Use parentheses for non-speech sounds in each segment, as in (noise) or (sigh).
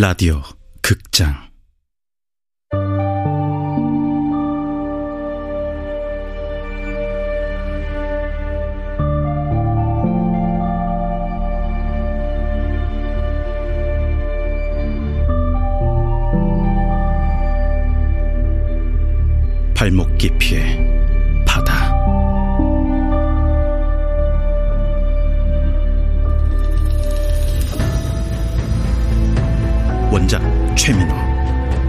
라디오 극장 최민호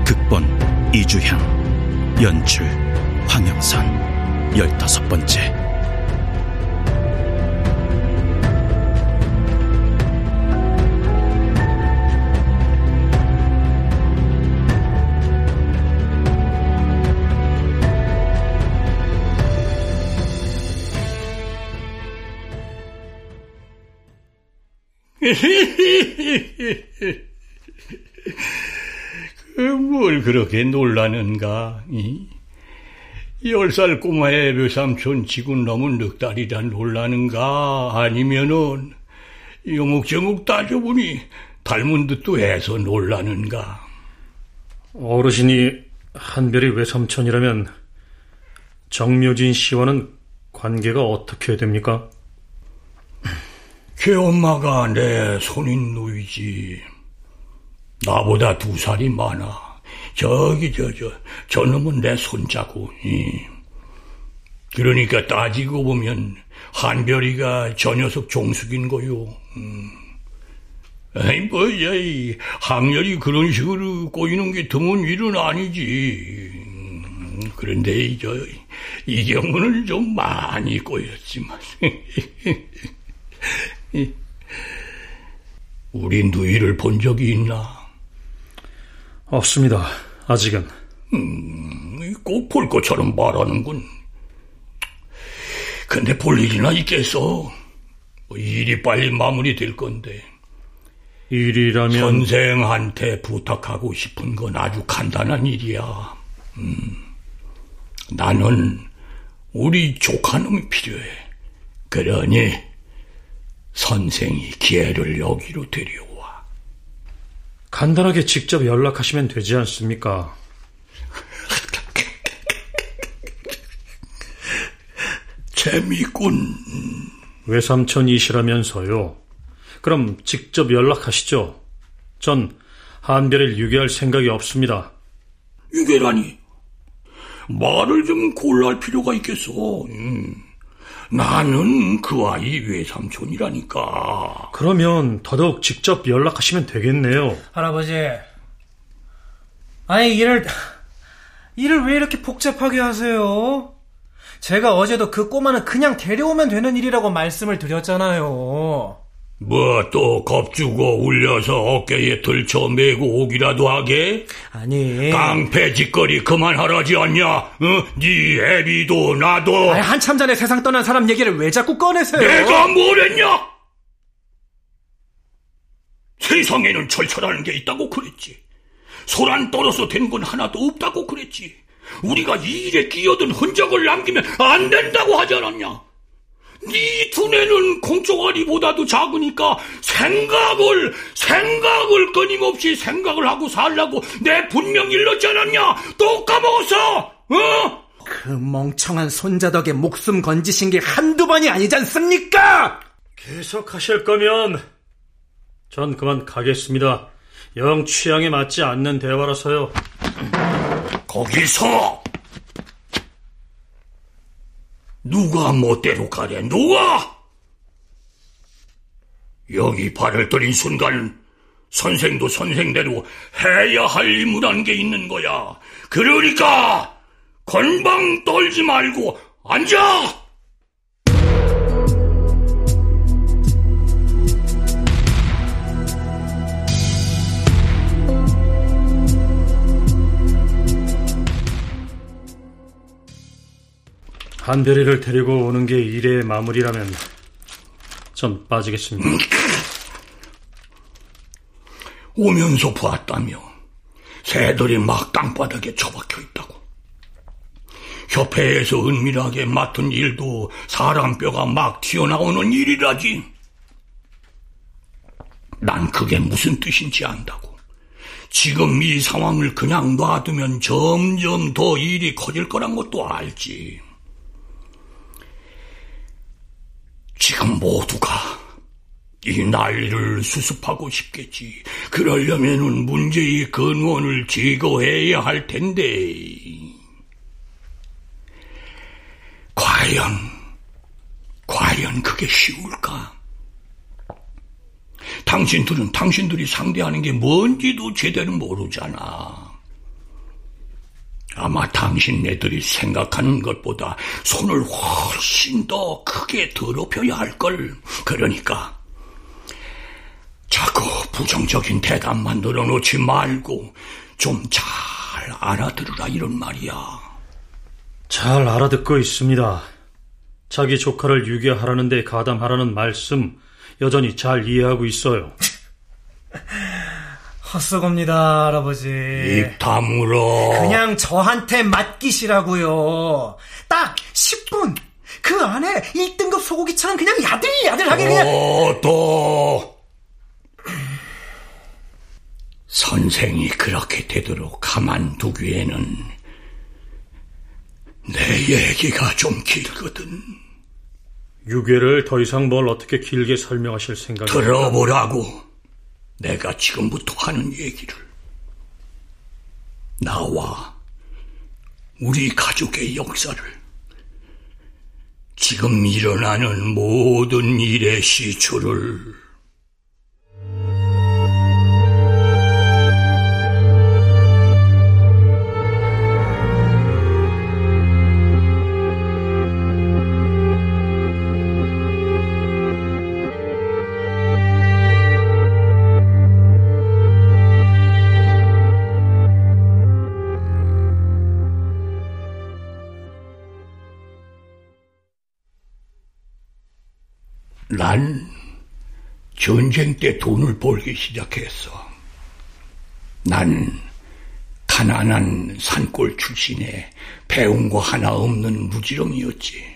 극본 이주향 연출 황영선 열다섯 번째 (laughs) 뭘 그렇게 놀라는가? 열 살 꼬마의 외삼촌 지군 넘은 넉달이라 놀라는가? 아니면은 요목저목 따져보니 닮은 듯도 해서 놀라는가? 어르신이 한별이 외삼촌이라면 정묘진 씨와는 관계가 어떻게 됩니까? 걔 엄마가 내 손인 누이지. 나보다 두 살이 많아. 저기 저 저 저 놈은 내 손자고. 이. 그러니까 따지고 보면 한별이가 저 녀석 종숙인 거요. 음. 아이 뭐야 이 학렬이 그런 식으로 꼬이는 게 드문 일은 아니지. 음, 그런데 이저 이 경우는 좀 많이 꼬였지만. (laughs) 우리 누이를 본 적이 있나? 없습니다. 아직은. 음, 꼭 볼 것처럼 말하는군. 근데 볼 일이나 있겠어. 뭐 일이 빨리 마무리될 건데. 일이라면 선생한테 부탁하고 싶은 건 아주 간단한 일이야. 음, 나는 우리 조카놈이 필요해. 그러니 선생이 기회를 여기로 데려와. 간단하게 직접 연락하시면 되지 않습니까? 재미있군. 외삼촌이시라면서요. 그럼 직접 연락하시죠. 전 한별을 유괴할 생각이 없습니다. 유괴라니? 말을 좀 골랄 필요가 있겠어. 음. 나는 그 아이 외삼촌이라니까. 그러면 더더욱 직접 연락하시면 되겠네요. 할아버지. 아니, 일을, 일을 왜 이렇게 복잡하게 하세요? 제가 어제도 그 꼬마는 그냥 데려오면 되는 일이라고 말씀을 드렸잖아요. 뭐 또 겁주고 울려서 어깨에 들쳐 메고 오기라도 하게? 아니. 깡패 짓거리 그만하라지 않냐? 어? 네 애비도 나도. 아니, 한참 전에 세상 떠난 사람 얘기를 왜 자꾸 꺼내세요? 내가 뭘 했냐? 세상에는 절차라는 게 있다고 그랬지. 소란 떨어서 되는 건 하나도 없다고 그랬지. 우리가 이 일에 끼어든 흔적을 남기면 안 된다고 하지 않았냐? 네 두뇌는 공쪽아리보다도 작으니까 생각을 생각을 끊임없이 생각을 하고 살라고 내 분명 일렀지 않았냐? 또 까먹었어? 어? 그 멍청한 손자 덕에 목숨 건지신 게 한두 번이 아니지 않습니까? 계속 하실 거면 전 그만 가겠습니다. 영 취향에 맞지 않는 대화라서요. 거기서 누가 멋대로 가래? 누가? 여기 발을 들인 순간 선생도 선생대로 해야 할 임무라는 게 있는 거야. 그러니까 건방 떨지 말고 앉아! 한별이를 데리고 오는 게 일의 마무리라면 전 빠지겠습니다. 오면서 보았다며 새들이 막 땅바닥에 처박혀 있다고. 협회에서 은밀하게 맡은 일도 사람 뼈가 막 튀어나오는 일이라지. 난 그게 무슨 뜻인지 안다고. 지금 이 상황을 그냥 놔두면 점점 더 일이 커질 거란 것도 알지. 지금 모두가 이 난리를 수습하고 싶겠지. 그러려면은 문제의 근원을 제거해야 할 텐데. 과연, 과연 그게 쉬울까? 당신들은 당신들이 상대하는 게 뭔지도 제대로 모르잖아. 아마 당신네들이 생각하는 것보다 손을 훨씬 더 크게 더럽혀야 할걸. 그러니까 자꾸 부정적인 대답만 늘어놓지 말고 좀 잘 알아들으라 이런 말이야. 잘 알아듣고 있습니다. 자기 조카를 유괴하라는데 가담하라는 말씀 여전히 잘 이해하고 있어요. (laughs) 헛소겁니다, 할아버지. 입 다물어. 그냥 저한테 맡기시라고요. 딱 10분. 그 안에 1등급 소고기처럼 그냥 야들야들하게 그냥. 어, 또. 선생이 그렇게 되도록 가만두기에는 내 얘기가 좀 길거든. 유괴를 더 이상 뭘 어떻게 길게 설명하실 생각이에요? 들어보라고. 내가 지금부터 하는 얘기를. 나와 우리 가족의 역사를 지금 일어나는 모든 일의 시초를 전쟁 때 돈을 벌기 시작했어. 난 가난한 산골 출신에 배운 거 하나 없는 무지렁이었지.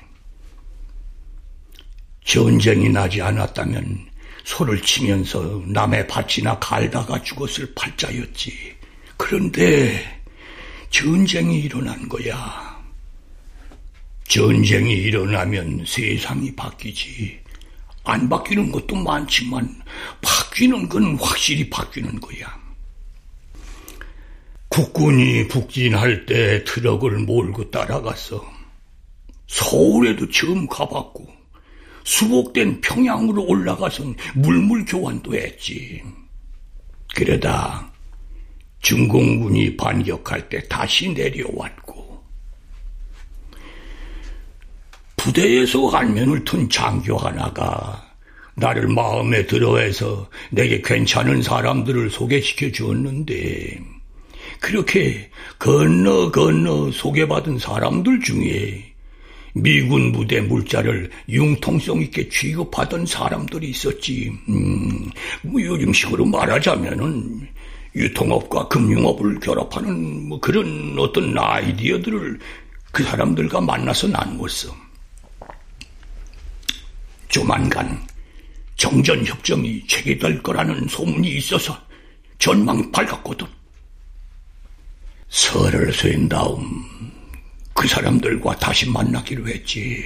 전쟁이 나지 않았다면 소를 치면서 남의 밭이나 갈다가 죽었을 팔자였지. 그런데 전쟁이 일어난 거야. 전쟁이 일어나면 세상이 바뀌지. 안 바뀌는 것도 많지만 바뀌는 건 확실히 바뀌는 거야. 국군이 북진할 때 트럭을 몰고 따라갔어. 서울에도 처음 가봤고 수복된 평양으로 올라가선 물물 교환도 했지. 그러다 중공군이 반격할 때 다시 내려왔고 부대에서 안면을 튼 장교 하나가 나를 마음에 들어해서 내게 괜찮은 사람들을 소개시켜 주었는데 그렇게 건너 건너 소개받은 사람들 중에 미군 부대 물자를 융통성 있게 취급하던 사람들이 있었지. 음, 뭐 요즘식으로 말하자면은 유통업과 금융업을 결합하는 뭐 그런 어떤 아이디어들을 그 사람들과 만나서 나누었어. 조만간 정전협정이 체결될 거라는 소문이 있어서 전망이 밝았거든. 설을 쇠인 다음 그 사람들과 다시 만나기로 했지.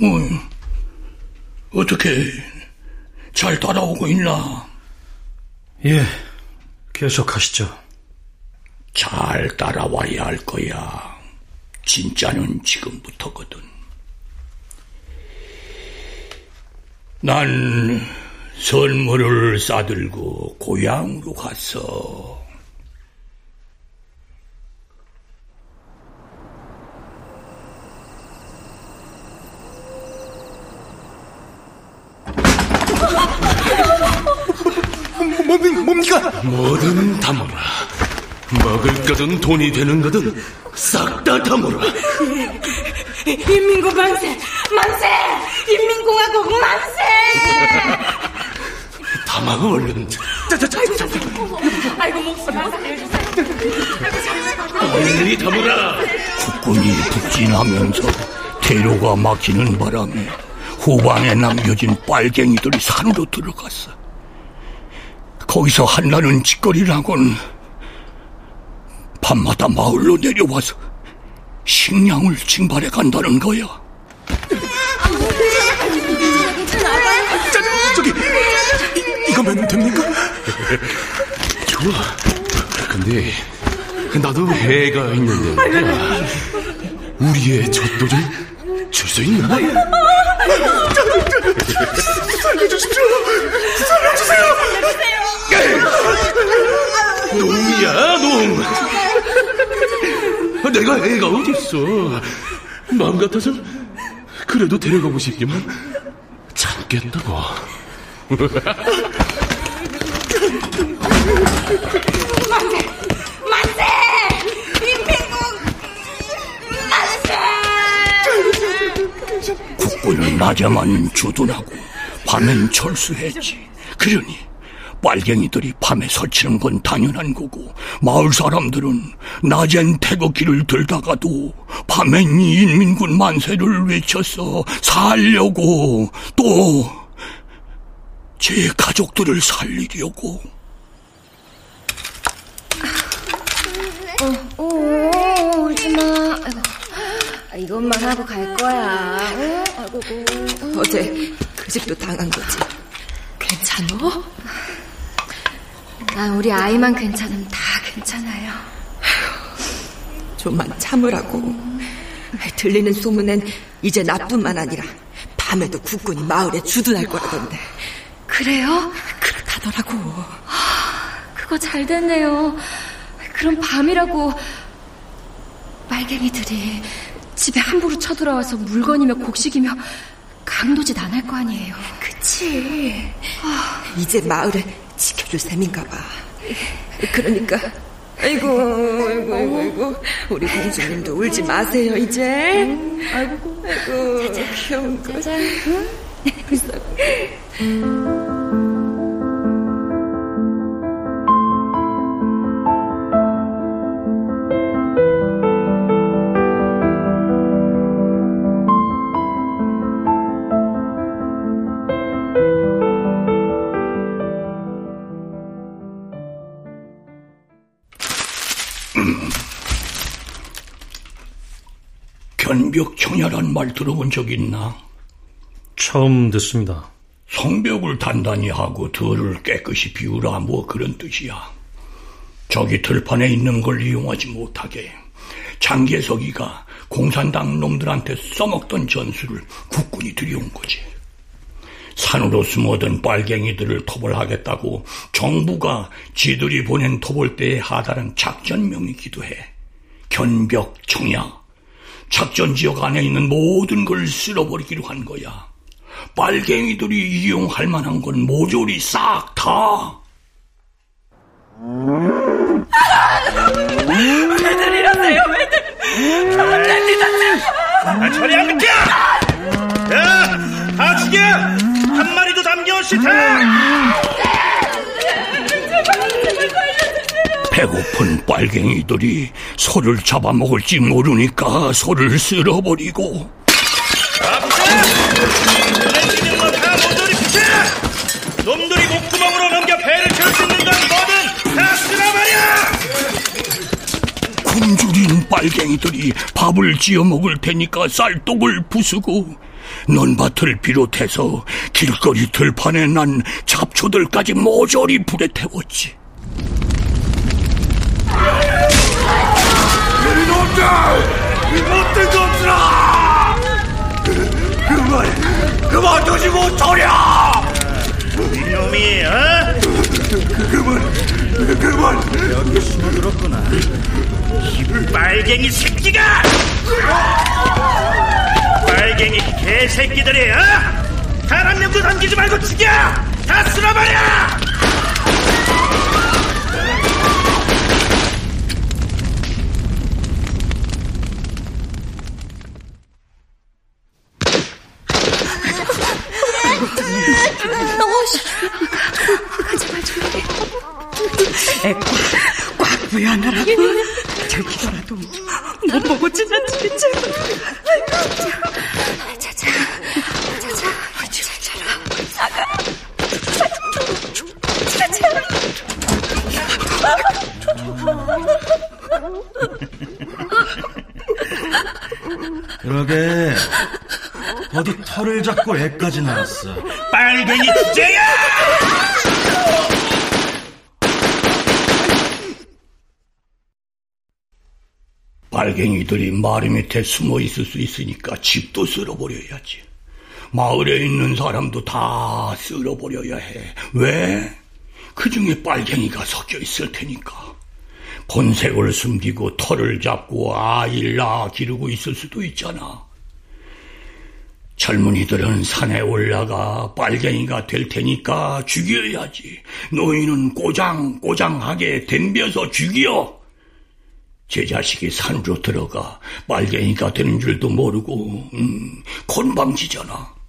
뭐, 어떻게 잘 따라오고 있나? 예, 계속하시죠. 잘 따라와야 할 거야. 진짜는 지금부터거든. 난 선물을 싸들고 고향으로 갔어. 뭐, 뭡니까? 뭐든 담아라. 먹을 거든 돈이 되는 거든 싹 다 담아라. 인민국 만세! 만세! 인민공화국 만세! 담아가 얼른. 아이고 목숨 만세해주세요. 얼른이 담아라. 국군이 북진하면서 대로가 막히는 바람에 후방에 남겨진 빨갱이들이 산으로 들어갔어. 거기서 한나는 짓거리라곤 밤마다 마을로 내려와서 식량을 징발해 간다는 거야. 저기 이, 이거면 됩니까? 좋아. 근데 나도 애가 있는데. 우리의 젖도를 줄 수 있나? 살려주십시오. 살려주세요. 놈이야 놈. 내가 애가 어딨어. 마음 같아서 그래도 데려가고 싶지만 참겠다고. 만세! 인민국 만세! 국군은 낮에만 주둔하고 밤엔 철수했지. 그러니 빨갱이들이 밤에 설치는 건 당연한 거고 마을 사람들은 낮엔 태극기를 들다가도 밤엔 인민군 만세를 외쳐서 살려고 또 제 가족들을 살리려고 오, 울지마. 아이고, 아, 이것만 하고 갈 거야. 어? 아이고, 어제 그 집도 당한 거지. 괜찮어? 난 우리 아이만 괜찮으면 다 괜찮아요. 좀만 참으라고. 들리는 소문엔 이제 나뿐만 아니라 밤에도 국군이 마을에 주둔할 거라던데. 그래요? 그렇다더라고. 그거 잘 됐네요. 그럼 밤이라고 빨갱이들이 집에 함부로 쳐들어와서 물건이며 곡식이며 강도짓 안 할 거 아니에요. 그치. 이제 마을을 지켜줄 셈인가 봐. 그러니까. 아이고, 아이고, 아이고, 아이고. 우리 공주님도 울지 마세요, 이제. 아이고, 아이고. 귀여운 거. 짜잔. 견벽 청야란 말 들어본 적 있나? 처음 듣습니다. 성벽을 단단히 하고 들을 깨끗이 비우라 뭐 그런 뜻이야. 저기 들판에 있는 걸 이용하지 못하게 장계석이가 공산당 놈들한테 써먹던 전술을 국군이 들여온 거지. 산으로 숨어든 빨갱이들을 토벌하겠다고 정부가 지들이 보낸 토벌대에 하달한 작전명이기도 해. 견벽 청야. 작전 지역 안에 있는 모든 걸 쓸어버리기로 한 거야. 빨갱이들이 이용할 만한 건 모조리 싹 다. 왜들 이러세요? 왜들? 안 됩니다. 아, 저리 안 비켜! 야! 다 죽여! 한 마리도 남겨, 싫다! 배고픈 빨갱이들이 소를 잡아먹을지 모르니까 소를 쓸어버리고! 놈들이 목구멍으로 넘겨 배를 채울 수 있는 건 뭐든 다 쓸어버려! 굶주린 빨갱이들이 밥을 지어 먹을 테니까 쌀독을 부수고 논밭을 비롯해서 길거리 들판에 난 잡초들까지 모조리 불에 태웠지. 이 못된 놈들아! 그만, 그만 두지 못하랴! 이놈이, 어? 그만, 그만! 여기 숨어들었구나. 이 빨갱이 새끼가! 빨갱이 개새끼들이, 어? 사람 냄새 남기지 말고 죽여! 다 쓸어버려! 보여야 하느라고? 저기더라도 못 보고 지나치게 제발 자자 자자 자자라 사가 자자라 그러게. 어디 털을 잡고 애까지 나왔어. 빨갱이 주제야! 빨갱이들이 마리 밑에 숨어 있을 수 있으니까 집도 쓸어버려야지. 마을에 있는 사람도 다 쓸어버려야 해. 왜? 그 중에 빨갱이가 섞여 있을 테니까. 본색을 숨기고 털을 잡고 아이를 낳아 기르고 있을 수도 있잖아. 젊은이들은 산에 올라가 빨갱이가 될 테니까 죽여야지. 너희는 꼬장꼬장하게 덤벼서 죽여. 제 자식이 산으로 들어가 빨갱이가 되는 줄도 모르고 음, 건방지잖아.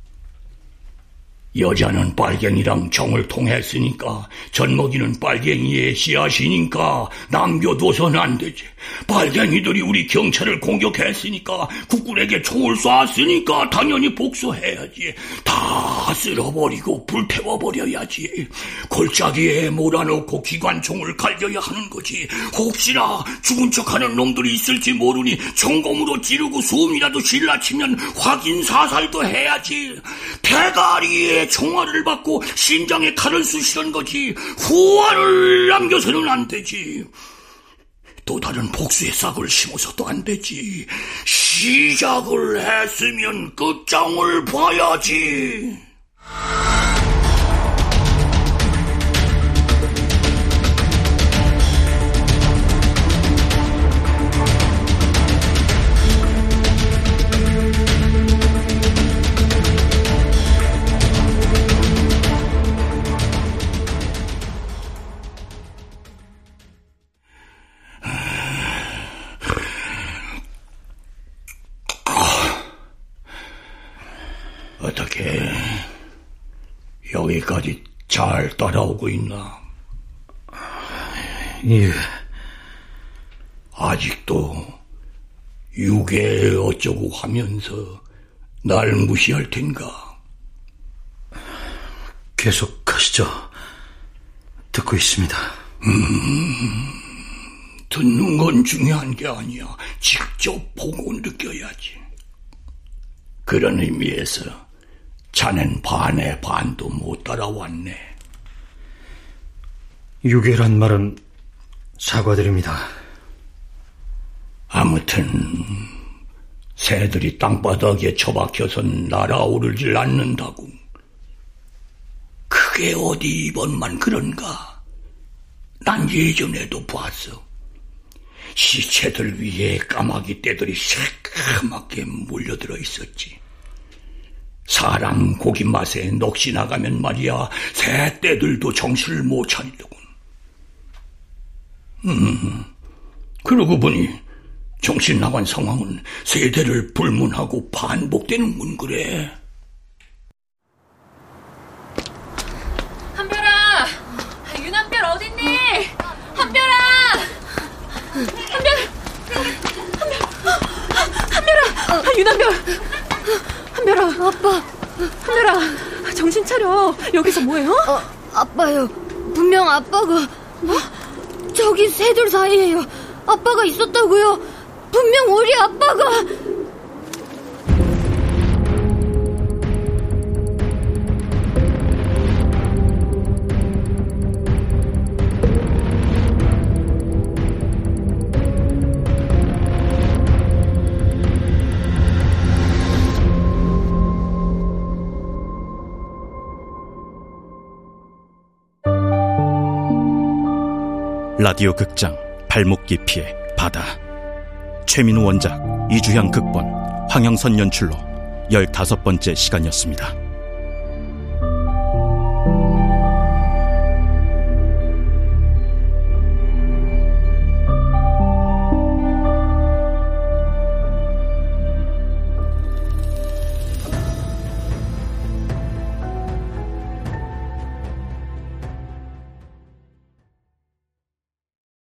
여자는 빨갱이랑 정을 통했으니까 젖먹이는 빨갱이의 씨앗이니까 남겨둬서는 안 되지. 빨갱이들이 우리 경찰을 공격했으니까 국군에게 총을 쐈으니까 당연히 복수해야지. 다 쓸어버리고 불태워버려야지. 골짜기에 몰아넣고 기관총을 갈겨야 하는 거지. 혹시나 죽은 척하는 놈들이 있을지 모르니 총검으로 찌르고 숨이라도 실라치면 확인 사살도 해야지. 대가리에 총알을 받고 심장에 칼을 쑤시는 거지 후환을 남겨서는 안 되지. 또 다른 복수의 싹을 심어서도 안 되지. 시작을 했으면 끝장을 봐야지. 잘 따라오고 있나? 예. 아직도 유괴 어쩌고 하면서 날 무시할 텐가? 계속 하시죠. 듣고 있습니다. 듣는 건 중요한 게 아니야. 직접 보고 느껴야지. 그런 의미에서 자넨 반의 반도 못 따라왔네. 유괴란 말은 사과드립니다. 아무튼 새들이 땅바닥에 처박혀선 날아오르질 않는다고. 그게 어디 이번만 그런가? 난 예전에도 봤어. 시체들 위에 까마귀 떼들이 새까맣게 몰려들어 있었지. 사람 고기 맛에 넋이 나가면 말이야, 새 떼들도 정신을 못 차리더군. 음, 그러고 보니 정신 나간 상황은 세대를 불문하고 반복되는군 그래. 한별아, 유남별 어딨니? 한별아, 한별, 한별, 한별아, 유남별, 한별아, 아빠, 한별아, 정신 차려. 여기서 뭐해요? 어, 아빠요. 분명 아빠가 뭐? 저기 새들 사이에요. 아빠가 있었다고요. 분명 우리 아빠가 라디오 극장 발목 깊이의 바다 최민우 원작 이주향 극본 황영선 연출로 열다섯 번째 시간이었습니다.